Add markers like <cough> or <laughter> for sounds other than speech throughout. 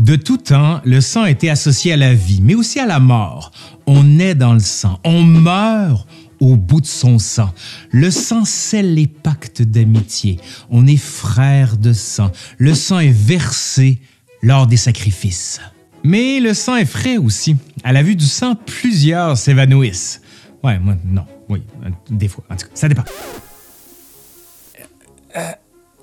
De tout temps, le sang a été associé à la vie, mais aussi à la mort. On naît dans le sang, on meurt au bout de son sang. Le sang scelle les pactes d'amitié. On est frère de sang. Le sang est versé lors des sacrifices. Mais le sang est frais aussi. À la vue du sang, plusieurs s'évanouissent. Ouais, moi, non. Oui, euh, des fois. En tout cas, ça dépend.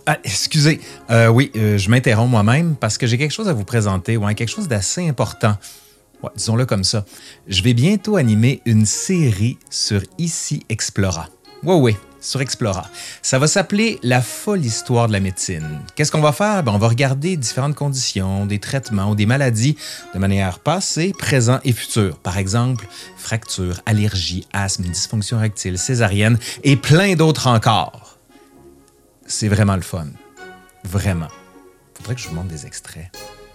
Ah, excusez. Euh, oui, euh, je m'interromps moi-même parce que j'ai quelque chose à vous présenter, ouais, quelque chose d'assez important. Disons-le comme ça. Je vais bientôt animer une série sur Ici Explora. Ouais, ouais, sur Explora. Ça va s'appeler La folle histoire de la médecine. Qu'est-ce qu'on va faire? Ben, on va regarder différentes conditions, des traitements des maladies de manière passée, présent et future. Par exemple, fracture, allergie, asthme, dysfonction rectile, césarienne et plein d'autres encore c'est vraiment le fun. Vraiment. Faudrait que je vous montre des extraits.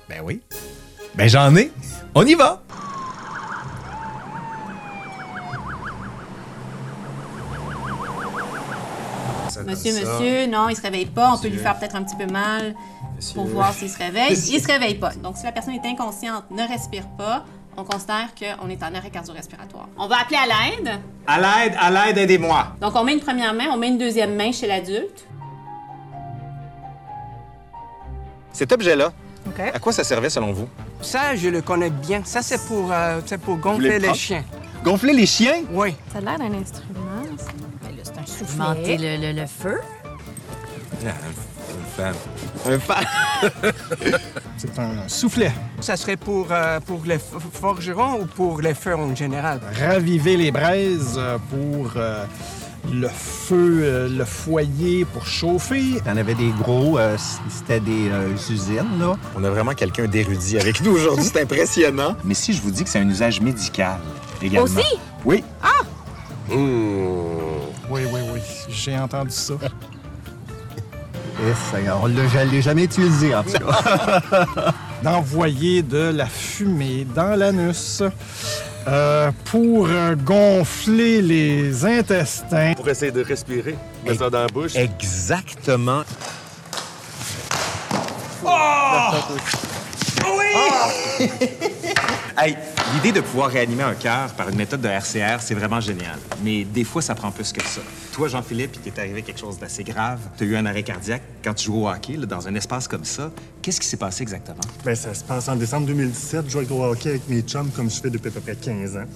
Ben oui. Ben j'en ai. On y va. Monsieur, monsieur, non, il se réveille pas. On peut lui faire peut-être un petit peu mal pour voir s'il se réveille. Il se réveille pas. Donc, si la personne est inconsciente, ne respire pas, on considère qu'on est en arrêt cardio-respiratoire. On va appeler à l'aide. À l'aide, à l'aide, aidez-moi. Donc, on met une première main, on met une deuxième main chez l'adulte. Cet objet-là, à quoi ça servait selon vous? Ça, je le connais bien. Ça, c'est pour, euh, c'est pour gonfler le les chiens. Gonfler les chiens? Oui. Ça a l'air d'un instrument. Ben là, c'est un soufflet. Augmenter le, le- le feu. Un fa... <laughs> C'est un soufflet. Ça serait pour, euh, pour les forgerons ou pour les feux en général? Raviver les braises euh, pour euh, le feu, euh, le foyer pour chauffer. T'en avais des gros, euh, c'était des euh, usines, là. On a vraiment quelqu'un d'érudit avec nous aujourd'hui, c'est impressionnant. Mais si je vous dis que c'est un usage médical également. Aussi? Oui. Oui, oui, oui. J'ai entendu ça. Et ça, on l'a je l'ai jamais utilisé, en tout cas. <laughs> D'envoyer de la fumée dans l'anus euh, pour euh, gonfler les intestins. Pour essayer de respirer, mettre ça dans la bouche. Exactement. <laughs> Hey, l'idée de pouvoir réanimer un cœur par une méthode de RCR, c'est vraiment génial. Mais des fois, ça prend plus que ça. Toi, Jean-Philippe, il t'est arrivé quelque chose d'assez grave. T'as eu un arrêt cardiaque quand tu jouais au hockey, là, dans un espace comme ça. Qu'est-ce qui s'est passé exactement? Ben, ça se passe en décembre 2017. Je joue au hockey avec mes chums comme je fais depuis à peu près 15 ans.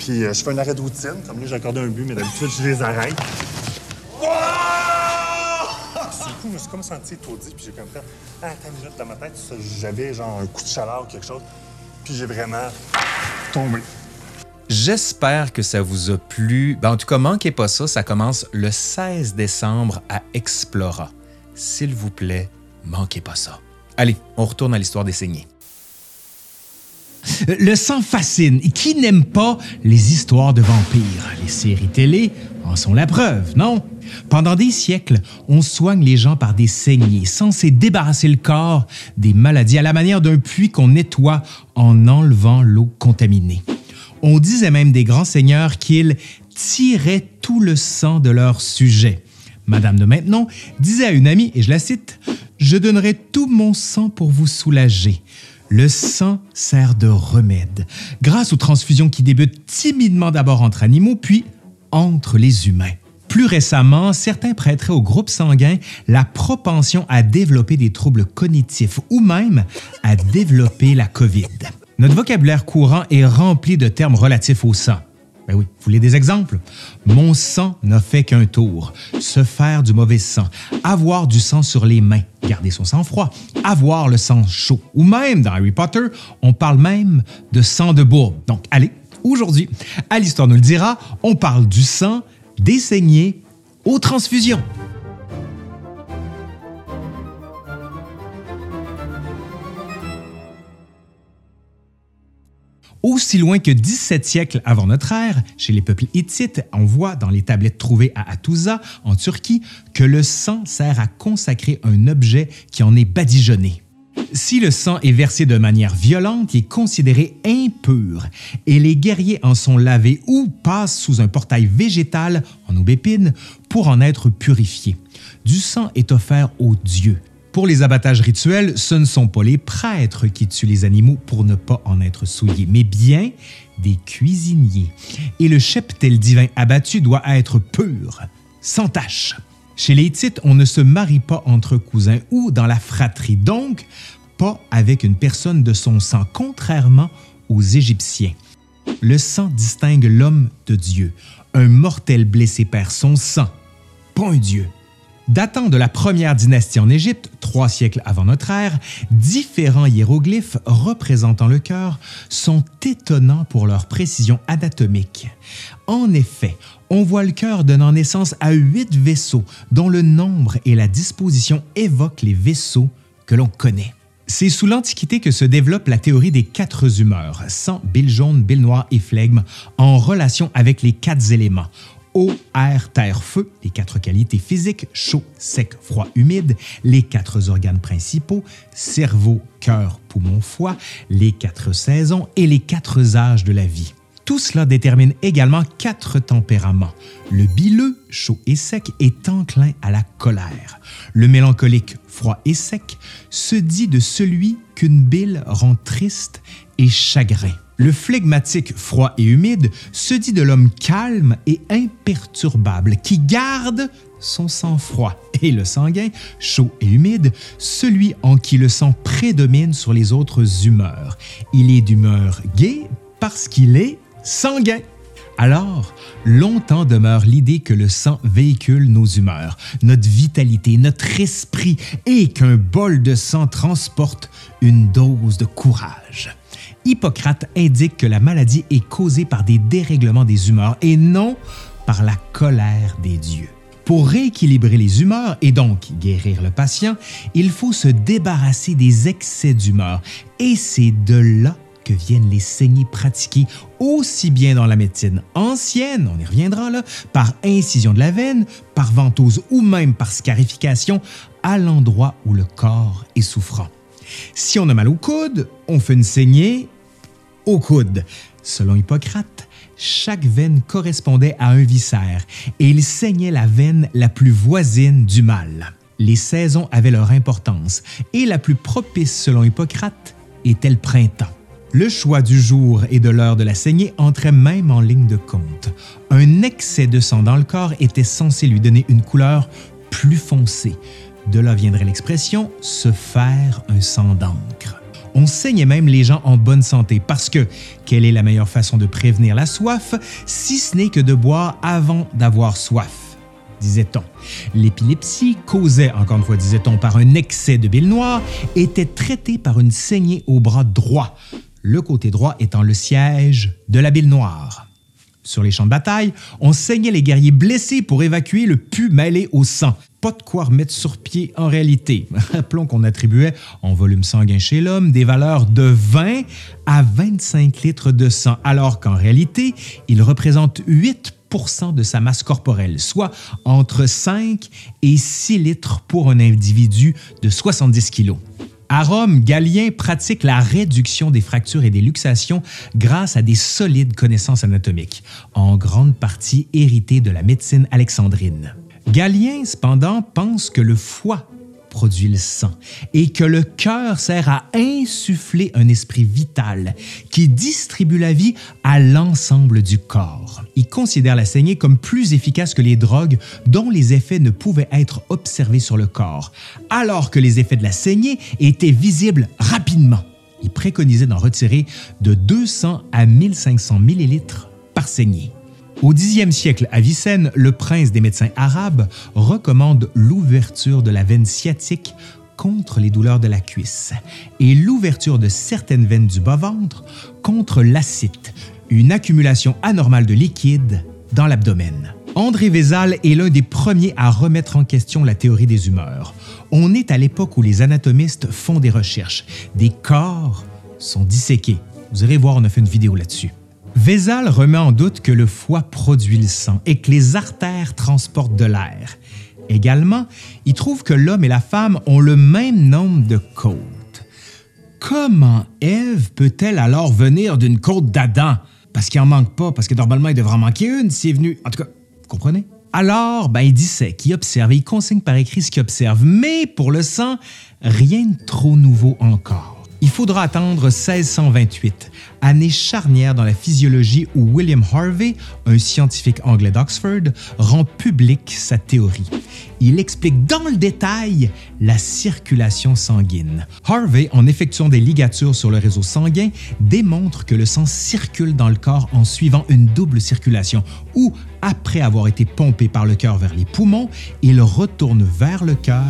Puis euh, je fais un arrêt de routine. Comme là, j'ai accordé un but, mais d'habitude, je les arrête. Je me suis comme senti étourdi, puis j'ai comme fait Ah, attends une minute dans ma tête, j'avais genre un coup de chaleur ou quelque chose. Puis j'ai vraiment tombé. J'espère que ça vous a plu. Ben, en tout cas, manquez pas ça. Ça commence le 16 décembre à Explora. S'il vous plaît, manquez pas ça. Allez, on retourne à l'histoire des saignées. Le sang fascine. Qui n'aime pas les histoires de vampires? Les séries télé en sont la preuve, non? Pendant des siècles, on soigne les gens par des saignées, censées débarrasser le corps des maladies à la manière d'un puits qu'on nettoie en enlevant l'eau contaminée. On disait même des grands seigneurs qu'ils tiraient tout le sang de leur sujet. Madame de Maintenon disait à une amie, et je la cite, Je donnerai tout mon sang pour vous soulager. Le sang sert de remède, grâce aux transfusions qui débutent timidement d'abord entre animaux, puis entre les humains. Plus récemment, certains prêteraient au groupe sanguin la propension à développer des troubles cognitifs ou même à développer la COVID. Notre vocabulaire courant est rempli de termes relatifs au sang. Ben oui, vous voulez des exemples? Mon sang n'a fait qu'un tour. Se faire du mauvais sang. Avoir du sang sur les mains. Garder son sang froid. Avoir le sang chaud. Ou même, dans Harry Potter, on parle même de sang de bourbe. Donc, allez, aujourd'hui, à l'Histoire nous le dira, on parle du sang, des saignées, aux transfusions. Aussi loin que 17 siècles avant notre ère, chez les peuples hittites, on voit dans les tablettes trouvées à Hattusa, en Turquie, que le sang sert à consacrer un objet qui en est badigeonné. Si le sang est versé de manière violente, il est considéré impur et les guerriers en sont lavés ou passent sous un portail végétal en aubépine pour en être purifiés. Du sang est offert aux dieux Pour les abattages rituels, ce ne sont pas les prêtres qui tuent les animaux pour ne pas en être souillés, mais bien des cuisiniers. Et le cheptel divin abattu doit être pur, sans tache. Chez les Hittites, on ne se marie pas entre cousins ou dans la fratrie, donc pas avec une personne de son sang, contrairement aux Égyptiens. Le sang distingue l'homme de Dieu. Un mortel blessé perd son sang, pas un Dieu. Datant de la première dynastie en Égypte, trois siècles avant notre ère, différents hiéroglyphes représentant le cœur sont étonnants pour leur précision anatomique. En effet, on voit le cœur donnant naissance à huit vaisseaux dont le nombre et la disposition évoquent les vaisseaux que l'on connaît. C'est sous l'Antiquité que se développe la théorie des quatre humeurs, sang, bile jaune, bile noire et flegme, en relation avec les quatre éléments, eau, air, terre, feu, les quatre qualités physiques, chaud, sec, froid, humide, les quatre organes principaux, cerveau, cœur, poumon, foie, les quatre saisons et les quatre âges de la vie. Tout cela détermine également quatre tempéraments. Le bileux, chaud et sec, est enclin à la colère. Le mélancolique, froid et sec, se dit de celui qu'une bile rend triste et chagrin. Le flegmatique, froid et humide, se dit de l'homme calme et imperturbable qui garde son sang-froid. Et le sanguin, chaud et humide, celui en qui le sang prédomine sur les autres humeurs. Il est d'humeur gaie parce qu'il est sanguin. Alors, longtemps demeure l'idée que le sang véhicule nos humeurs, notre vitalité, notre esprit et qu'un bol de sang transporte une dose de courage. Hippocrate indique que la maladie est causée par des dérèglements des humeurs et non par la colère des dieux. Pour rééquilibrer les humeurs et donc guérir le patient, il faut se débarrasser des excès d'humeur et c'est de là que viennent les saignées pratiquées aussi bien dans la médecine ancienne, on y reviendra là, par incision de la veine, par ventouse ou même par scarification à l'endroit où le corps est souffrant. Si on a mal au coude, on fait une saignée au coude. Selon Hippocrate, chaque veine correspondait à un viscère et il saignait la veine la plus voisine du mal. Les saisons avaient leur importance et la plus propice selon Hippocrate était le printemps. Le choix du jour et de l'heure de la saignée entrait même en ligne de compte. Un excès de sang dans le corps était censé lui donner une couleur plus foncée. De là viendrait l'expression se faire un sang d'encre. On saignait même les gens en bonne santé parce que quelle est la meilleure façon de prévenir la soif si ce n'est que de boire avant d'avoir soif disait-on. L'épilepsie, causée, encore une fois disait-on, par un excès de bile noire, était traitée par une saignée au bras droit, le côté droit étant le siège de la bile noire. Sur les champs de bataille, on saignait les guerriers blessés pour évacuer le pu mêlé au sang. Pas de quoi remettre sur pied en réalité. <laughs> Rappelons qu'on attribuait en volume sanguin chez l'homme des valeurs de 20 à 25 litres de sang, alors qu'en réalité, il représente 8% de sa masse corporelle, soit entre 5 et 6 litres pour un individu de 70 kilos. À Rome, Galien pratique la réduction des fractures et des luxations grâce à des solides connaissances anatomiques, en grande partie héritées de la médecine alexandrine. Galien, cependant, pense que le foie produit le sang et que le cœur sert à insuffler un esprit vital qui distribue la vie à l'ensemble du corps. Il considère la saignée comme plus efficace que les drogues dont les effets ne pouvaient être observés sur le corps, alors que les effets de la saignée étaient visibles rapidement. Il préconisait d'en retirer de 200 à 1500 millilitres par saignée. Au Xe siècle, Avicenne, le prince des médecins arabes, recommande l'ouverture de la veine sciatique contre les douleurs de la cuisse et l'ouverture de certaines veines du bas-ventre contre l'acide, une accumulation anormale de liquide dans l'abdomen. André Vézal est l'un des premiers à remettre en question la théorie des humeurs. On est à l'époque où les anatomistes font des recherches. Des corps sont disséqués. Vous irez voir, on a fait une vidéo là-dessus. Vézal remet en doute que le foie produit le sang et que les artères transportent de l'air. Également, il trouve que l'homme et la femme ont le même nombre de côtes. Comment Ève peut-elle alors venir d'une côte d'Adam? Parce qu'il en manque pas, parce que normalement il devrait en manquer une s'il est venu. En tout cas, vous comprenez? Alors, ben, il dissèque, il observe, il consigne par écrit ce qu'il observe. Mais pour le sang, rien de trop nouveau encore. Il faudra attendre 1628, année charnière dans la physiologie où William Harvey, un scientifique anglais d'Oxford, rend publique sa théorie. Il explique dans le détail la circulation sanguine. Harvey, en effectuant des ligatures sur le réseau sanguin, démontre que le sang circule dans le corps en suivant une double circulation, où, après avoir été pompé par le cœur vers les poumons, il retourne vers le cœur,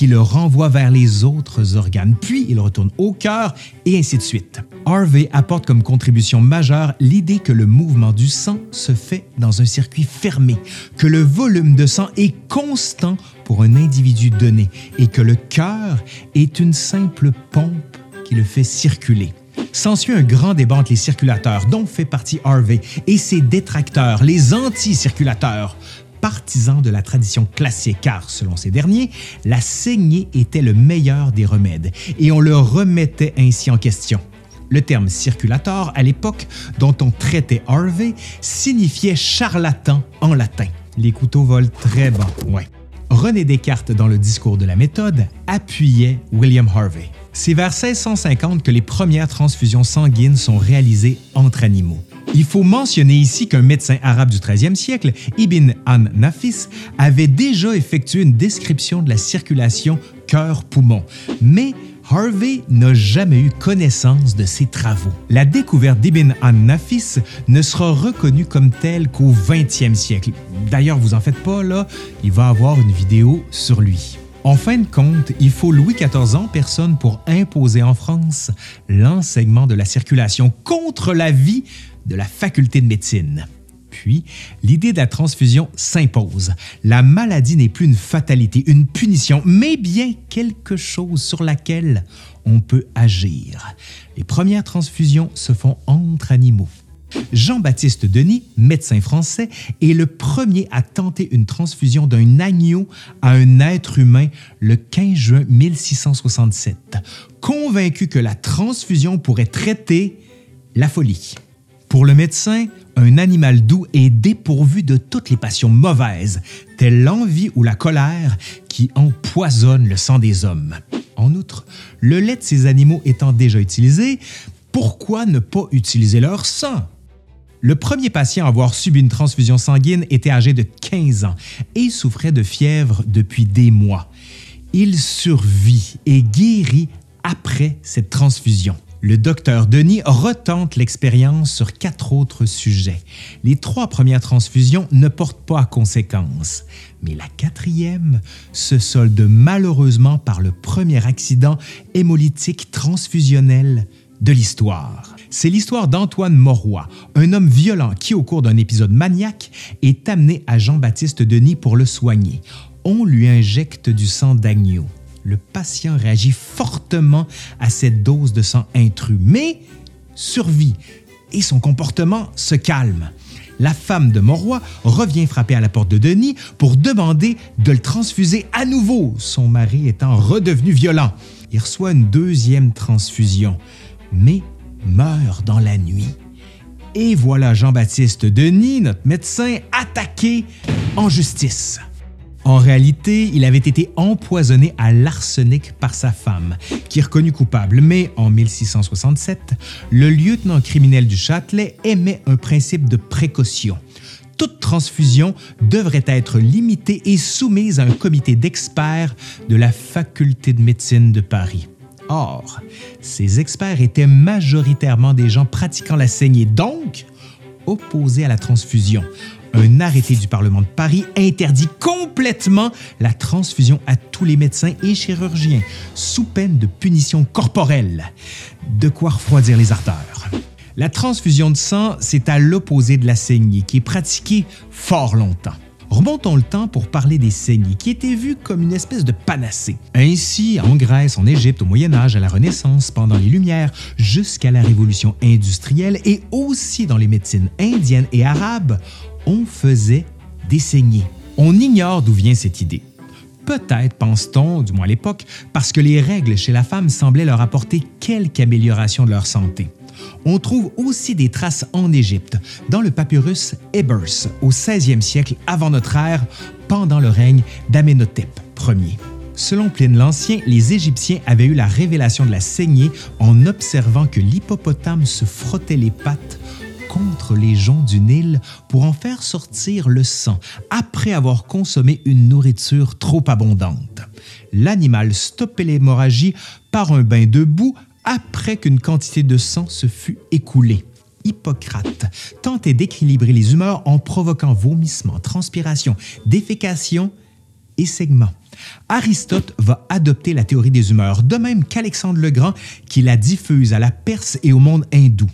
qui le renvoie vers les autres organes, puis il retourne au cœur, et ainsi de suite. Harvey apporte comme contribution majeure l'idée que le mouvement du sang se fait dans un circuit fermé, que le volume de sang est constant pour un individu donné et que le cœur est une simple pompe qui le fait circuler. S'ensuit un grand débat entre les circulateurs, dont fait partie Harvey, et ses détracteurs, les anti-circulateurs, partisans de la tradition classique, car, selon ces derniers, la saignée était le meilleur des remèdes, et on le remettait ainsi en question. Le terme circulator, à l'époque dont on traitait Harvey, signifiait charlatan en latin. Les couteaux volent très bas, ouais. René Descartes, dans le discours de la méthode, appuyait William Harvey. C'est vers 1650 que les premières transfusions sanguines sont réalisées entre animaux. Il faut mentionner ici qu'un médecin arabe du 13e siècle, Ibn an-Nafis, avait déjà effectué une description de la circulation cœur-poumon, mais Harvey n'a jamais eu connaissance de ses travaux. La découverte d'Ibn an-Nafis ne sera reconnue comme telle qu'au 20e siècle. D'ailleurs, vous en faites pas, là, il va avoir une vidéo sur lui. En fin de compte, il faut Louis XIV en personne pour imposer en France l'enseignement de la circulation contre l'avis de la faculté de médecine. Puis, l'idée de la transfusion s'impose. La maladie n'est plus une fatalité, une punition, mais bien quelque chose sur laquelle on peut agir. Les premières transfusions se font entre animaux. Jean-Baptiste Denis, médecin français, est le premier à tenter une transfusion d'un agneau à un être humain le 15 juin 1667, convaincu que la transfusion pourrait traiter la folie. Pour le médecin, un animal doux est dépourvu de toutes les passions mauvaises, telles l'envie ou la colère qui empoisonnent le sang des hommes. En outre, le lait de ces animaux étant déjà utilisé, pourquoi ne pas utiliser leur sang? Le premier patient à avoir subi une transfusion sanguine était âgé de 15 ans et souffrait de fièvre depuis des mois. Il survit et guérit après cette transfusion. Le docteur Denis retente l'expérience sur quatre autres sujets. Les trois premières transfusions ne portent pas à conséquence, mais la quatrième se solde malheureusement par le premier accident hémolytique transfusionnel de l'histoire. C'est l'histoire d'Antoine Moroy, un homme violent qui, au cours d'un épisode maniaque, est amené à Jean-Baptiste Denis pour le soigner. On lui injecte du sang d'agneau le patient réagit fortement à cette dose de sang intrus, mais survit et son comportement se calme. La femme de Moroy revient frapper à la porte de Denis pour demander de le transfuser à nouveau, son mari étant redevenu violent. Il reçoit une deuxième transfusion, mais meurt dans la nuit. Et voilà Jean-Baptiste Denis, notre médecin, attaqué en justice. En réalité, il avait été empoisonné à l'arsenic par sa femme, qui est reconnue coupable, mais en 1667, le lieutenant criminel du Châtelet émet un principe de précaution. Toute transfusion devrait être limitée et soumise à un comité d'experts de la Faculté de médecine de Paris. Or, ces experts étaient majoritairement des gens pratiquant la saignée, donc opposés à la transfusion, un arrêté du Parlement de Paris interdit complètement la transfusion à tous les médecins et chirurgiens, sous peine de punition corporelle. De quoi refroidir les ardeurs. La transfusion de sang, c'est à l'opposé de la saignée, qui est pratiquée fort longtemps. Remontons le temps pour parler des saignées, qui étaient vues comme une espèce de panacée. Ainsi, en Grèce, en Égypte, au Moyen Âge, à la Renaissance, pendant les Lumières, jusqu'à la Révolution industrielle et aussi dans les médecines indiennes et arabes, on faisait des saignées. On ignore d'où vient cette idée. Peut-être, pense-t-on, du moins à l'époque, parce que les règles chez la femme semblaient leur apporter quelque amélioration de leur santé. On trouve aussi des traces en Égypte, dans le papyrus Ebers, au 16e siècle avant notre ère, pendant le règne d'Amenhotep Ier. Selon Pline l'Ancien, les Égyptiens avaient eu la révélation de la saignée en observant que l'hippopotame se frottait les pattes contre les joncs du Nil pour en faire sortir le sang après avoir consommé une nourriture trop abondante. L'animal stoppait l'hémorragie par un bain de boue après qu'une quantité de sang se fut écoulée. Hippocrate tentait d'équilibrer les humeurs en provoquant vomissements, transpiration, défécation et segments. Aristote va adopter la théorie des humeurs, de même qu'Alexandre le Grand qui la diffuse à la Perse et au monde hindou.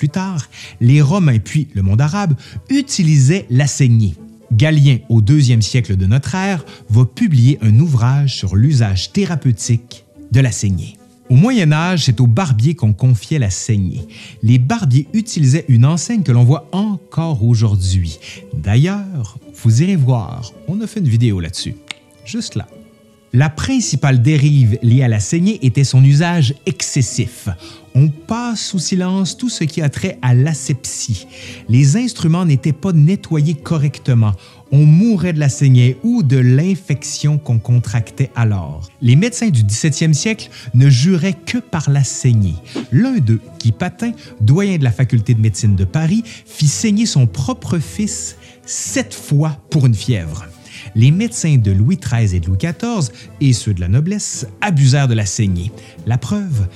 Plus tard, les Romains puis le monde arabe utilisaient la saignée. Galien, au deuxième siècle de notre ère, va publier un ouvrage sur l'usage thérapeutique de la saignée. Au Moyen Âge, c'est aux barbiers qu'on confiait la saignée. Les barbiers utilisaient une enseigne que l'on voit encore aujourd'hui. D'ailleurs, vous irez voir, on a fait une vidéo là-dessus. Juste là. La principale dérive liée à la saignée était son usage excessif. On passe sous silence tout ce qui a trait à l'asepsie. Les instruments n'étaient pas nettoyés correctement. On mourait de la saignée ou de l'infection qu'on contractait alors. Les médecins du 17e siècle ne juraient que par la saignée. L'un d'eux, Guy Patin, doyen de la faculté de médecine de Paris, fit saigner son propre fils sept fois pour une fièvre les médecins de Louis XIII et de Louis XIV, et ceux de la noblesse, abusèrent de la saignée. La preuve,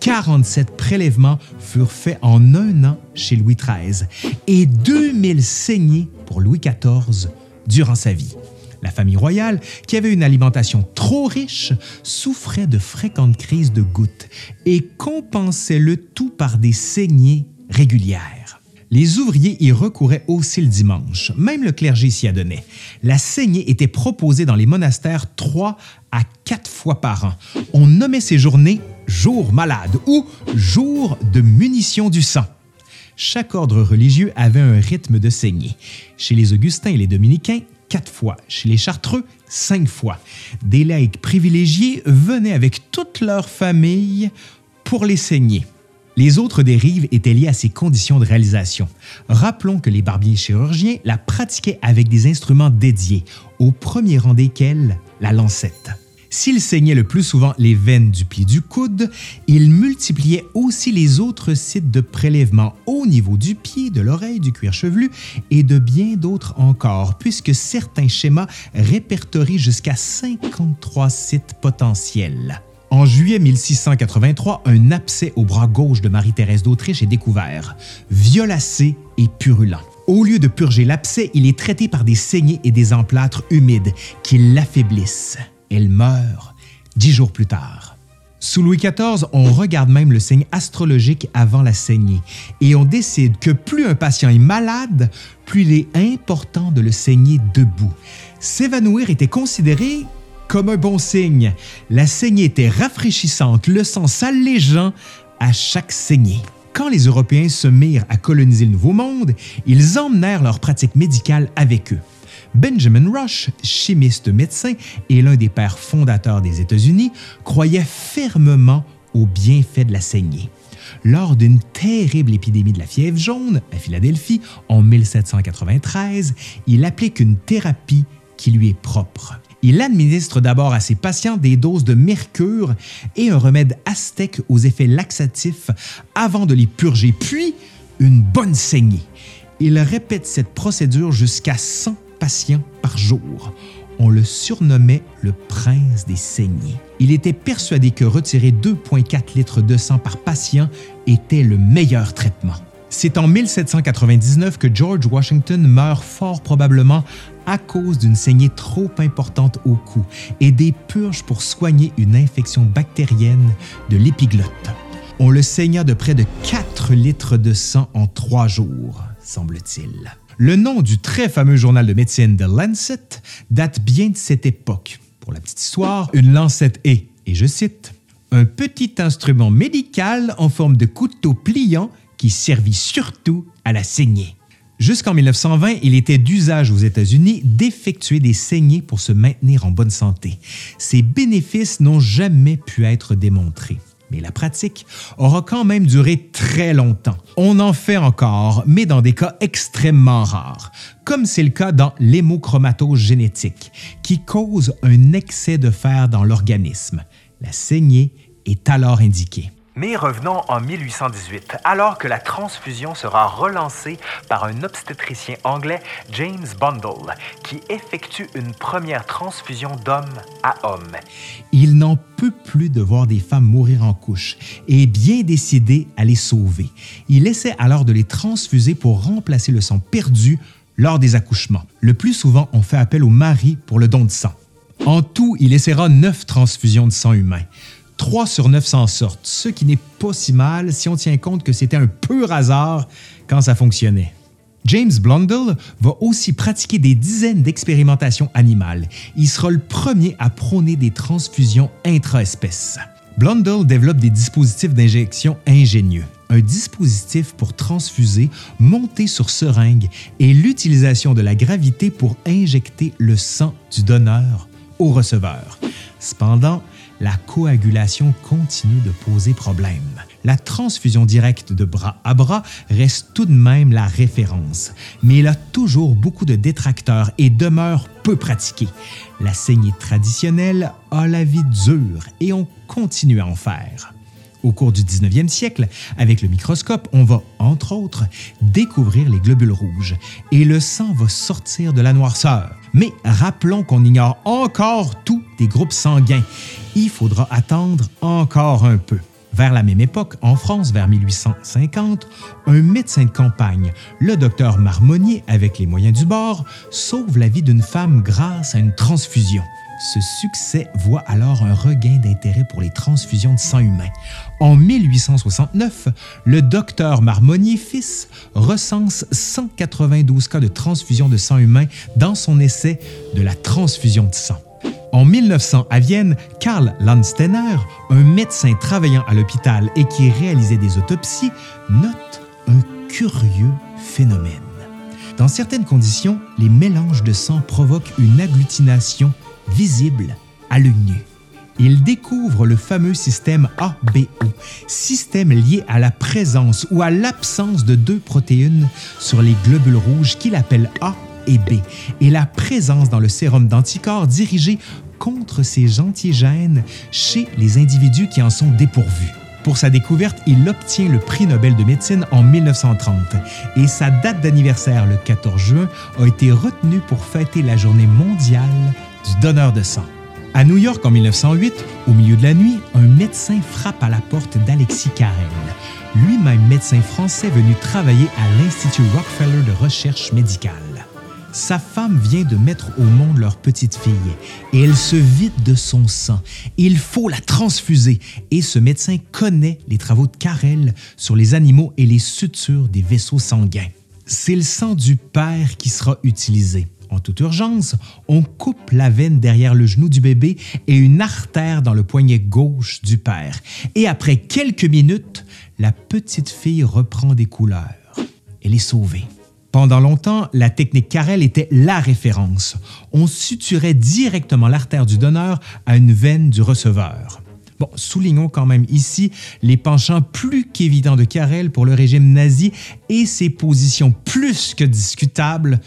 47 prélèvements furent faits en un an chez Louis XIII et 2000 saignées pour Louis XIV durant sa vie. La famille royale, qui avait une alimentation trop riche, souffrait de fréquentes crises de gouttes et compensait le tout par des saignées régulières. Les ouvriers y recouraient aussi le dimanche. Même le clergé s'y adonnait. La saignée était proposée dans les monastères trois à quatre fois par an. On nommait ces journées jours malades ou jours de munition du sang. Chaque ordre religieux avait un rythme de saignée. Chez les Augustins et les Dominicains, quatre fois. Chez les Chartreux, cinq fois. Des laïcs privilégiés venaient avec toute leur famille pour les saigner. Les autres dérives étaient liées à ces conditions de réalisation. Rappelons que les barbiers chirurgiens la pratiquaient avec des instruments dédiés, au premier rang desquels la lancette. S'il saignait le plus souvent les veines du pli du coude, il multipliait aussi les autres sites de prélèvement au niveau du pied, de l'oreille, du cuir chevelu et de bien d'autres encore, puisque certains schémas répertorient jusqu'à 53 sites potentiels. En juillet 1683, un abcès au bras gauche de Marie-Thérèse d'Autriche est découvert, violacé et purulent. Au lieu de purger l'abcès, il est traité par des saignées et des emplâtres humides qui l'affaiblissent. Elle meurt dix jours plus tard. Sous Louis XIV, on regarde même le signe astrologique avant la saignée et on décide que plus un patient est malade, plus il est important de le saigner debout. S'évanouir était considéré comme un bon signe. La saignée était rafraîchissante, le sang s'allégeant à chaque saignée. Quand les Européens se mirent à coloniser le Nouveau Monde, ils emmenèrent leurs pratiques médicales avec eux. Benjamin Rush, chimiste médecin et l'un des pères fondateurs des États-Unis, croyait fermement aux bienfaits de la saignée. Lors d'une terrible épidémie de la fièvre jaune à Philadelphie en 1793, il applique une thérapie qui lui est propre. Il administre d'abord à ses patients des doses de mercure et un remède aztèque aux effets laxatifs avant de les purger, puis une bonne saignée. Il répète cette procédure jusqu'à 100 patients par jour. On le surnommait le prince des saignées. Il était persuadé que retirer 2,4 litres de sang par patient était le meilleur traitement. C'est en 1799 que George Washington meurt fort probablement à cause d'une saignée trop importante au cou et des purges pour soigner une infection bactérienne de l'épiglotte. On le saigna de près de 4 litres de sang en trois jours, semble-t-il. Le nom du très fameux journal de médecine The Lancet date bien de cette époque. Pour la petite histoire, une lancette est, et je cite, un petit instrument médical en forme de couteau pliant qui servit surtout à la saignée. Jusqu'en 1920, il était d'usage aux États-Unis d'effectuer des saignées pour se maintenir en bonne santé. Ces bénéfices n'ont jamais pu être démontrés. mais la pratique aura quand même duré très longtemps. On en fait encore, mais dans des cas extrêmement rares, comme c'est le cas dans l'hémochromatose génétique, qui cause un excès de fer dans l'organisme. La saignée est alors indiquée. Mais revenons en 1818, alors que la transfusion sera relancée par un obstétricien anglais, James Bundle, qui effectue une première transfusion d'homme à homme. Il n'en peut plus de voir des femmes mourir en couche et est bien décidé à les sauver. Il essaie alors de les transfuser pour remplacer le sang perdu lors des accouchements. Le plus souvent, on fait appel au mari pour le don de sang. En tout, il essaiera neuf transfusions de sang humain. 3 sur 9 s'en sortent, ce qui n'est pas si mal si on tient compte que c'était un pur hasard quand ça fonctionnait. James Blundell va aussi pratiquer des dizaines d'expérimentations animales. Il sera le premier à prôner des transfusions intra-espèces. Blundell développe des dispositifs d'injection ingénieux. Un dispositif pour transfuser monté sur seringue et l'utilisation de la gravité pour injecter le sang du donneur au receveur. Cependant, la coagulation continue de poser problème. La transfusion directe de bras à bras reste tout de même la référence, mais elle a toujours beaucoup de détracteurs et demeure peu pratiquée. La saignée traditionnelle a la vie dure et on continue à en faire. Au cours du 19e siècle, avec le microscope, on va, entre autres, découvrir les globules rouges et le sang va sortir de la noirceur. Mais rappelons qu'on ignore encore tout des groupes sanguins. Il faudra attendre encore un peu. Vers la même époque, en France, vers 1850, un médecin de campagne, le docteur Marmonnier, avec les moyens du bord, sauve la vie d'une femme grâce à une transfusion. Ce succès voit alors un regain d'intérêt pour les transfusions de sang humain. En 1869, le docteur Marmonnier fils recense 192 cas de transfusion de sang humain dans son essai de la transfusion de sang. En 1900, à Vienne, Karl Landsteiner, un médecin travaillant à l'hôpital et qui réalisait des autopsies, note un curieux phénomène. Dans certaines conditions, les mélanges de sang provoquent une agglutination visible à l'œil nu. Il découvre le fameux système ABO, système lié à la présence ou à l'absence de deux protéines sur les globules rouges qu'il appelle A et B, et la présence dans le sérum d'anticorps dirigés contre ces antigènes chez les individus qui en sont dépourvus. Pour sa découverte, il obtient le prix Nobel de médecine en 1930 et sa date d'anniversaire, le 14 juin, a été retenue pour fêter la journée mondiale du donneur de sang. À New York en 1908, au milieu de la nuit, un médecin frappe à la porte d'Alexis Carrel, lui-même médecin français venu travailler à l'Institut Rockefeller de recherche médicale. Sa femme vient de mettre au monde leur petite fille et elle se vide de son sang. Il faut la transfuser et ce médecin connaît les travaux de Carrel sur les animaux et les sutures des vaisseaux sanguins. C'est le sang du père qui sera utilisé. En toute urgence, on coupe la veine derrière le genou du bébé et une artère dans le poignet gauche du père. Et après quelques minutes, la petite fille reprend des couleurs. Elle est sauvée. Pendant longtemps, la technique Carrel était la référence. On suturait directement l'artère du donneur à une veine du receveur. Bon, soulignons quand même ici les penchants plus qu'évidents de Carrel pour le régime nazi et ses positions plus que discutables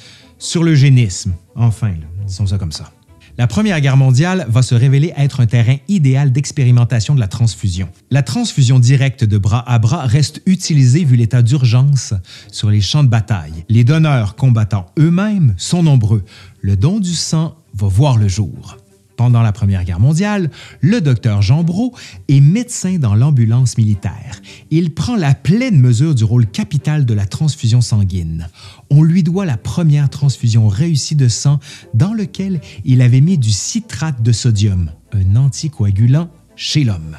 sur l'eugénisme. Enfin, disons ça comme ça. La Première Guerre mondiale va se révéler être un terrain idéal d'expérimentation de la transfusion. La transfusion directe de bras à bras reste utilisée vu l'état d'urgence sur les champs de bataille. Les donneurs combattant eux-mêmes sont nombreux. Le don du sang va voir le jour. Pendant la Première Guerre mondiale, le docteur Jean Brault est médecin dans l'ambulance militaire. Il prend la pleine mesure du rôle capital de la transfusion sanguine. On lui doit la première transfusion réussie de sang dans lequel il avait mis du citrate de sodium, un anticoagulant chez l'homme.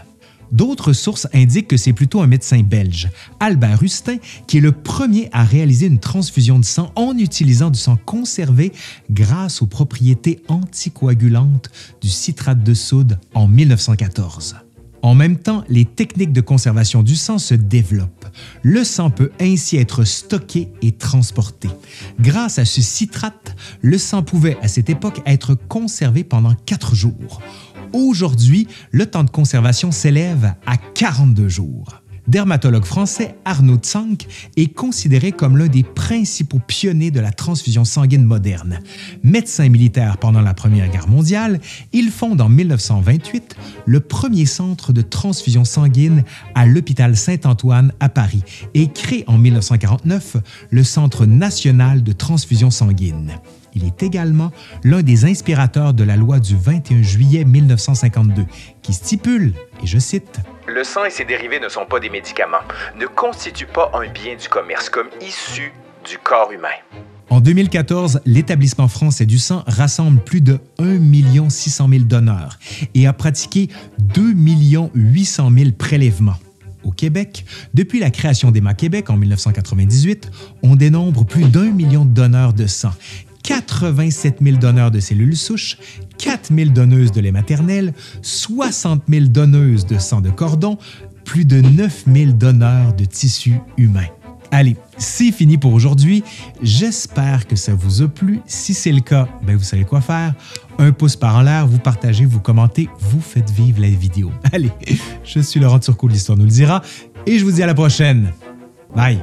D'autres sources indiquent que c'est plutôt un médecin belge, Albert Rustin, qui est le premier à réaliser une transfusion de sang en utilisant du sang conservé grâce aux propriétés anticoagulantes du citrate de soude en 1914. En même temps, les techniques de conservation du sang se développent. Le sang peut ainsi être stocké et transporté. Grâce à ce citrate, le sang pouvait à cette époque être conservé pendant quatre jours. Aujourd'hui, le temps de conservation s'élève à 42 jours. Dermatologue français Arnaud Tsang est considéré comme l'un des principaux pionniers de la transfusion sanguine moderne. Médecin militaire pendant la Première Guerre mondiale, il fonde en 1928 le premier centre de transfusion sanguine à l'hôpital Saint-Antoine à Paris et crée en 1949 le Centre national de transfusion sanguine. Il est également l'un des inspirateurs de la loi du 21 juillet 1952 qui stipule, et je cite, Le sang et ses dérivés ne sont pas des médicaments, ne constituent pas un bien du commerce comme issu du corps humain. En 2014, l'établissement français du sang rassemble plus de 1 600 000 donneurs et a pratiqué 2 800 000 prélèvements. Au Québec, depuis la création d'Emma Québec en 1998, on dénombre plus d'un million de donneurs de sang 87 000 donneurs de cellules souches, 4 000 donneuses de lait maternel, 60 000 donneuses de sang de cordon, plus de 9 000 donneurs de tissus humains. Allez, c'est fini pour aujourd'hui. J'espère que ça vous a plu. Si c'est le cas, ben vous savez quoi faire. Un pouce par en l'air, vous partagez, vous commentez, vous faites vivre la vidéo. <laughs> Allez, je suis Laurent Turcot, l'Histoire nous le dira, et je vous dis à la prochaine. Bye!